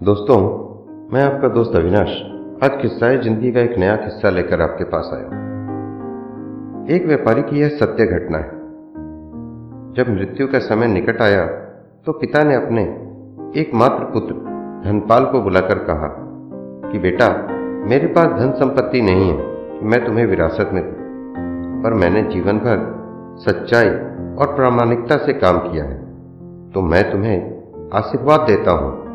दोस्तों, मैं आपका दोस्त अविनाश, आज किस्सा है ज़िंदगी का एक नया किस्सा लेकर आपके पास आया एक व्यापारी की यह सत्य घटना है। जब मृत्यु का समय निकट आया तो पिता ने अपने एकमात्र पुत्र, धनपाल को बुलाकर कहा कि, बेटा, मेरे पास धन संपत्ति नहीं है, मैं तुम्हें विरासत में दूँ पर मैंने जीवन भर सच्चाई और प्रामाणिकता से काम किया है। तो मैं तुम्हें आशीर्वाद देता हूँ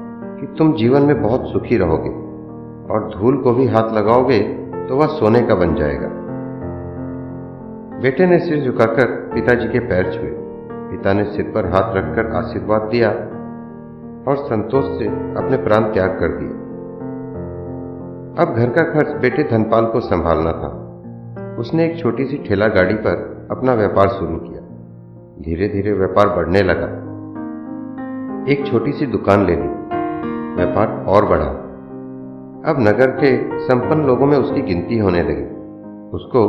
कि तुम जीवन में बहुत सुखी रहोगे और धूल को भी हाथ लगाओगे तो वह सोने का बन जाएगा। बेटे ने सिर झुकाकर पिताजी के पैर छुए। पिता ने सिर पर हाथ रखकर आशीर्वाद दिया और संतोष से अपने प्राण त्याग कर दिए। अब घर का खर्च बेटे धनपाल को संभालना था। उसने एक छोटी सी ठेला गाड़ी पर अपना व्यापार शुरू किया। धीरे धीरे व्यापार बढ़ने लगा। एक छोटी सी दुकान ले ली। व्यापार और बढ़ा। अब नगर के संपन्न लोगों में उसकी गिनती होने लगी। उसको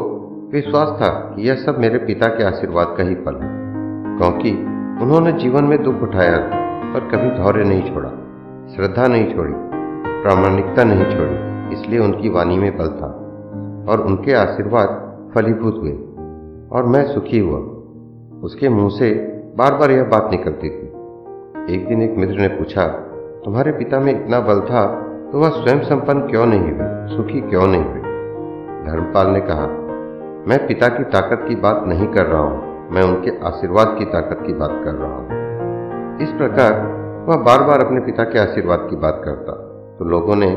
विश्वास था कि यह सब मेरे पिता के आशीर्वाद का ही फल है, क्योंकि उन्होंने जीवन में दुख उठाया था पर कभी धौर्य नहीं छोड़ा, श्रद्धा नहीं छोड़ी, प्रामाणिकता नहीं छोड़ी, इसलिए उनकी वाणी में बल था और उनके आशीर्वाद फलीभूत हुए और मैं सुखी हुआ। उसके मुँह से बार बार यह बात निकलती थी। एक दिन एक मित्र ने पूछा तुम्हारे पिता में इतना बल था तो वह स्वयं संपन्न क्यों नहीं हुए सुखी क्यों नहीं हुए धर्मपाल ने कहा, मैं पिता की ताकत की बात नहीं कर रहा हूँ, मैं उनके आशीर्वाद की ताकत की बात कर रहा हूँ। इस प्रकार वह बार बार अपने पिता के आशीर्वाद की बात करता तो लोगों ने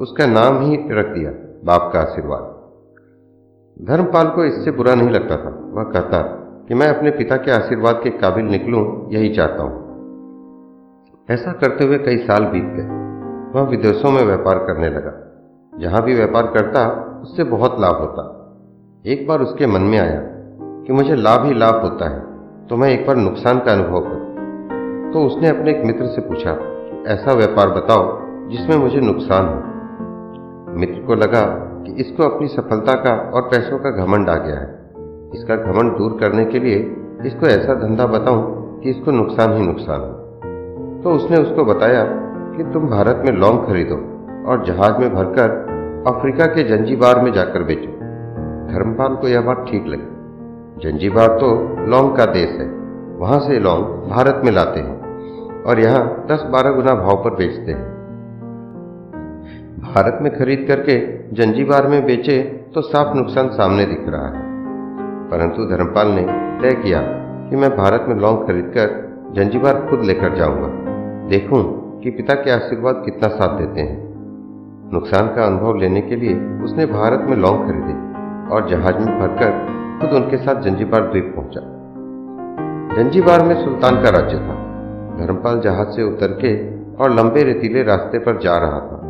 उसका नाम ही रख दिया, बाप का आशीर्वाद। धर्मपाल को इससे बुरा नहीं लगता था। वह कहता कि, मैं अपने पिता के आशीर्वाद के काबिल निकलूं, यही चाहता हूँ। ऐसा करते हुए कई साल बीत गए। वह विदेशों में व्यापार करने लगा। जहाँ भी व्यापार करता, उससे बहुत लाभ होता। एक बार उसके मन में आया कि मुझे लाभ ही लाभ होता है तो मैं एक बार नुकसान का अनुभव करूँ। तो उसने अपने एक मित्र से पूछा कि ऐसा व्यापार बताओ, जिसमें मुझे नुकसान हो? मित्र को लगा कि इसको अपनी सफलता का और पैसों का घमंड आ गया है। इसका घमंड दूर करने के लिए इसको ऐसा धंधा बताऊँ कि इसको नुकसान ही नुकसान हो। तो उसने उसको बताया कि तुम भारत में लौंग खरीदो और जहाज़ में भरकर अफ्रीका के जंजीबार में जाकर बेचो। धर्मपाल को यह बात ठीक लगी। जंजीबार तो लौंग का देश है। वहाँ से लौंग भारत में लाते हैं और यहाँ दस बारह गुना भाव पर बेचते हैं। भारत में खरीद करके जंजीबार में बेचे तो साफ़ नुकसान सामने दिख रहा है। परंतु धर्मपाल ने तय किया कि मैं भारत में लौंग खरीदकर जंजीबार खुद लेकर जाऊँगा। देखूँ कि पिता के आशीर्वाद कितना साथ देते हैं। नुकसान का अनुभव लेने के लिए उसने भारत में लौंग खरीदे और जहाज़ में भरकर खुद उनके साथ जंजीबार द्वीप पहुँचा। जंजीबार में सुल्तान का राज्य था। धर्मपाल जहाज़ से उतर के और लंबे रेतीले रास्ते पर जा रहा था,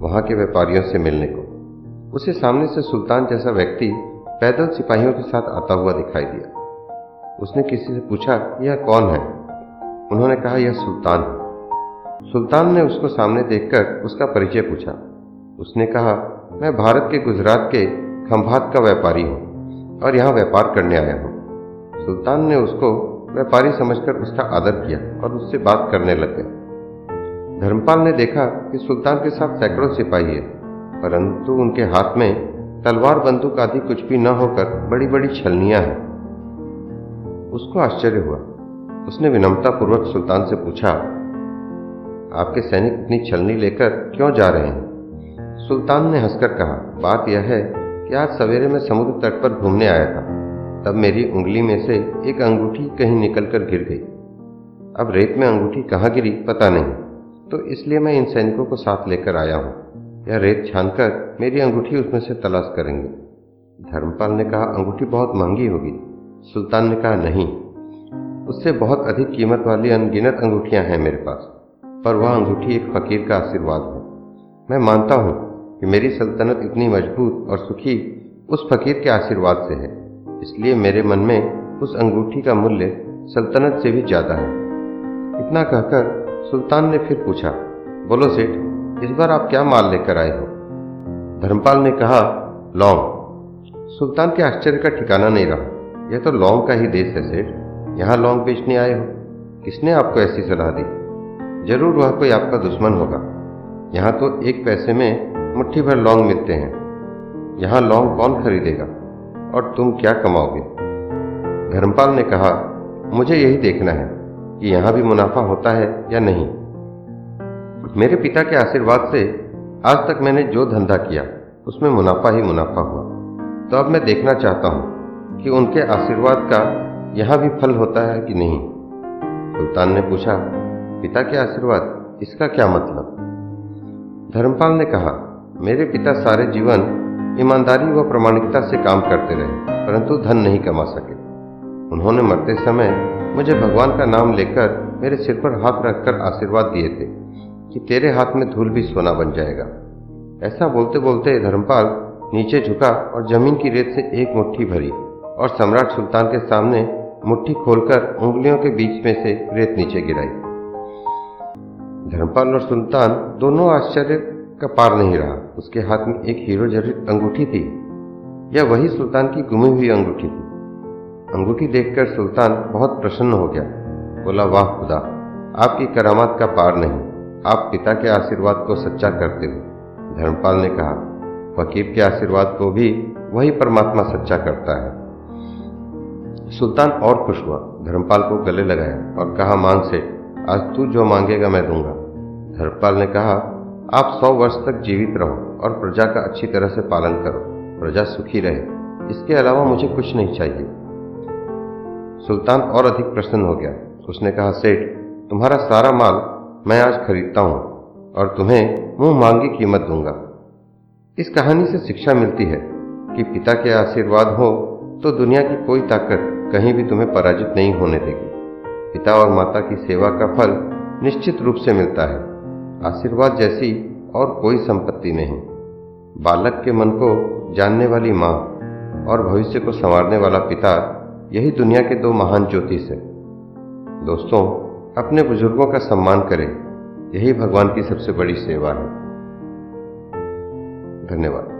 वहाँ के व्यापारियों से मिलने को। उसे सामने से सुल्तान जैसा व्यक्ति पैदल सिपाहियों के साथ आता हुआ दिखाई दिया। उसने किसी से पूछा, यह कौन है? उन्होंने कहा, यह सुल्तान है। सुल्तान ने उसको सामने देखकर उसका परिचय पूछा। उसने कहा, मैं भारत के गुजरात के खंभात का व्यापारी हूँ और यहाँ व्यापार करने आया हूँ। सुल्तान ने उसको व्यापारी समझकर उसका आदर किया और उससे बात करने लग गया धर्मपाल ने देखा कि सुल्तान के साथ सैकड़ों सिपाही है, परंतु उनके हाथ में तलवार बंदूक आदि कुछ भी न होकर बड़ी बड़ी छलनियाँ हैं। उसको आश्चर्य हुआ। उसने विनम्रतापूर्वक सुल्तान से पूछा आपके सैनिक इतनी छलनी लेकर क्यों जा रहे हैं? सुल्तान ने हंसकर कहा, बात यह है कि आज सवेरे में समुद्र तट पर घूमने आया था। तब मेरी उंगली में से एक अंगूठी कहीं निकलकर गिर गई। अब रेत में अंगूठी कहाँ गिरी पता नहीं तो इसलिए मैं इन सैनिकों को साथ लेकर आया हूँ। यह रेत छानकर मेरी अंगूठी उसमें से तलाश करेंगे। धर्मपाल ने कहा, अंगूठी बहुत महँगी होगी। सुल्तान ने कहा, नहीं, उससे बहुत अधिक कीमत वाली अनगिनत अंगूठियाँ हैं मेरे पास। पर वह अंगूठी एक फकीर का आशीर्वाद है। मैं मानता हूँ कि मेरी सल्तनत इतनी मज़बूत और सुखी उस फकीर के आशीर्वाद से है, इसलिए मेरे मन में उस अंगूठी का मूल्य सल्तनत से भी ज़्यादा है। इतना कहकर सुल्तान ने फिर पूछा, बोलो सेठ, इस बार आप क्या माल लेकर आए हो? धर्मपाल ने कहा, लौंग। सुल्तान के आश्चर्य का ठिकाना नहीं रहा। यह तो लौंग का ही देश है सेठ, यहाँ लौंग बेचने आए हो। किसने आपको ऐसी सलाह दी? ज़रूर वह कोई आपका दुश्मन होगा। यहाँ तो एक पैसे में मुट्ठी भर लौंग मिलते हैं। यहाँ लौंग कौन खरीदेगा? और तुम क्या कमाओगे? धर्मपाल ने कहा, मुझे यही देखना है कि यहाँ भी मुनाफा होता है या नहीं। मेरे पिता के आशीर्वाद से आज तक मैंने जो धंधा किया, उसमें मुनाफा ही मुनाफा हुआ। तो अब मैं देखना चाहता हूँ कि उनके आशीर्वाद का यहाँ भी फल होता है कि नहीं। सुल्तान ने पूछा पिता के आशीर्वाद, इसका क्या मतलब? धर्मपाल ने कहा, मेरे पिता सारे जीवन ईमानदारी व प्रामाणिकता से काम करते रहे, परंतु धन नहीं कमा सके। उन्होंने मरते समय मुझे भगवान का नाम लेकर मेरे सिर पर हाथ रखकर आशीर्वाद दिए थे कि तेरे हाथ में धूल भी सोना बन जाएगा। ऐसा बोलते बोलते धर्मपाल नीचे झुका और ज़मीन की रेत से एक मुट्ठी भरी और सम्राट सुल्तान के सामने मुट्ठी खोलकर उंगलियों के बीच में से रेत नीचे गिराई। धर्मपाल और सुल्तान दोनों आश्चर्य का पार नहीं रहा। उसके हाथ में एक हीरो जड़ित अंगूठी थी यह वही सुल्तान की गुमी हुई अंगूठी थी। अंगूठी देखकर सुल्तान बहुत प्रसन्न हो गया। बोला, वाह खुदा, आपकी करामात का पार नहीं। आप पिता के आशीर्वाद को सच्चा करते हो। धर्मपाल ने कहा फकीर के आशीर्वाद को भी वही परमात्मा सच्चा करता है। सुल्तान और खुश हुआ। धर्मपाल को गले लगाया और कहा, मांग से, आज तू जो मांगेगा मैं दूँगा। धर्मपाल ने कहा, आप सौ वर्ष तक जीवित रहो और प्रजा का अच्छी तरह से पालन करो। प्रजा सुखी रहे। इसके अलावा मुझे कुछ नहीं चाहिए। सुल्तान और अधिक प्रसन्न हो गया। उसने कहा, सेठ, तुम्हारा सारा माल मैं आज खरीदता हूँ और तुम्हें मुँह मांगी कीमत दूँगा। इस कहानी से शिक्षा मिलती है कि पिता के आशीर्वाद हो तो दुनिया की कोई ताकत कहीं भी तुम्हें पराजित नहीं होने देगी। पिता और माता की सेवा का फल निश्चित रूप से मिलता है। आशीर्वाद जैसी और कोई संपत्ति नहीं। बालक के मन को जानने वाली माँ और भविष्य को संवारने वाला पिता यही दुनिया के दो महान ज्योतिष है दोस्तों, अपने बुज़ुर्गों का सम्मान करें। यही भगवान की सबसे बड़ी सेवा है। धन्यवाद।